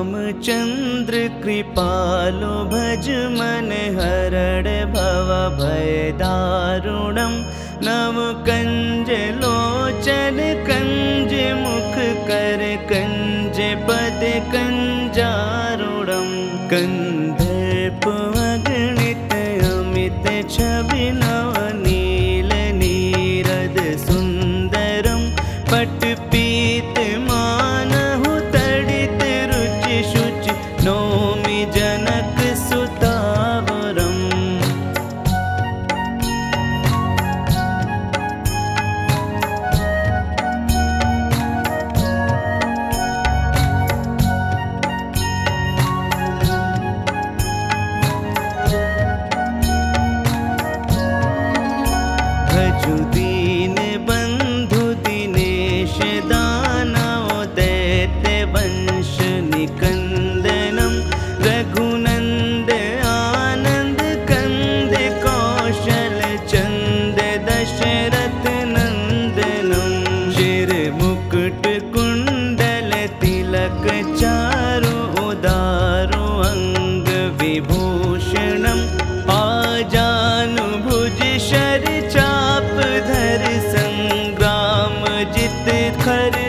रामचन्द्र कृपालो भज मन हरड भव भय दारुणं। नव कञ्ज लोचन कञ्ज मुख कर कञ्ज पद कञ्जारुणं कन्धर्प अमित छविना रघुनन्द आनन्द कन्द कौशल चन्द दशरथ नन्दनं शिर बुक्ट कुण्डल तिलक चारु उदारु अङ्ग विभूषणम् पानु भुज शर चाप धर सङ्ग्राम जित खर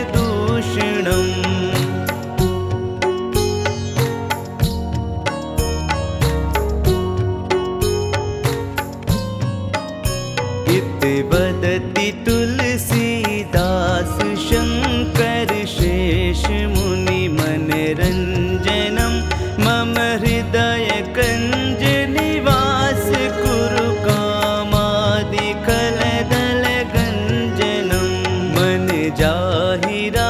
वदति तुलसीदास शङ्कर शेषमुनि मनरञ्जनं मम हृदय गञ्जनिवास कुरुकमादि कलगञ्जनम् मन जाहिरा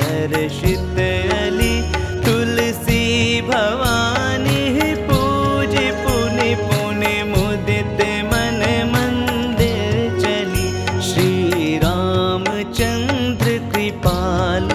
हर्षित शीतलि तुलसी भवान् पूज पुनि पुनि मुदित मन मन्दिर मन्दलि श्रीरामचन्द्र कृपाल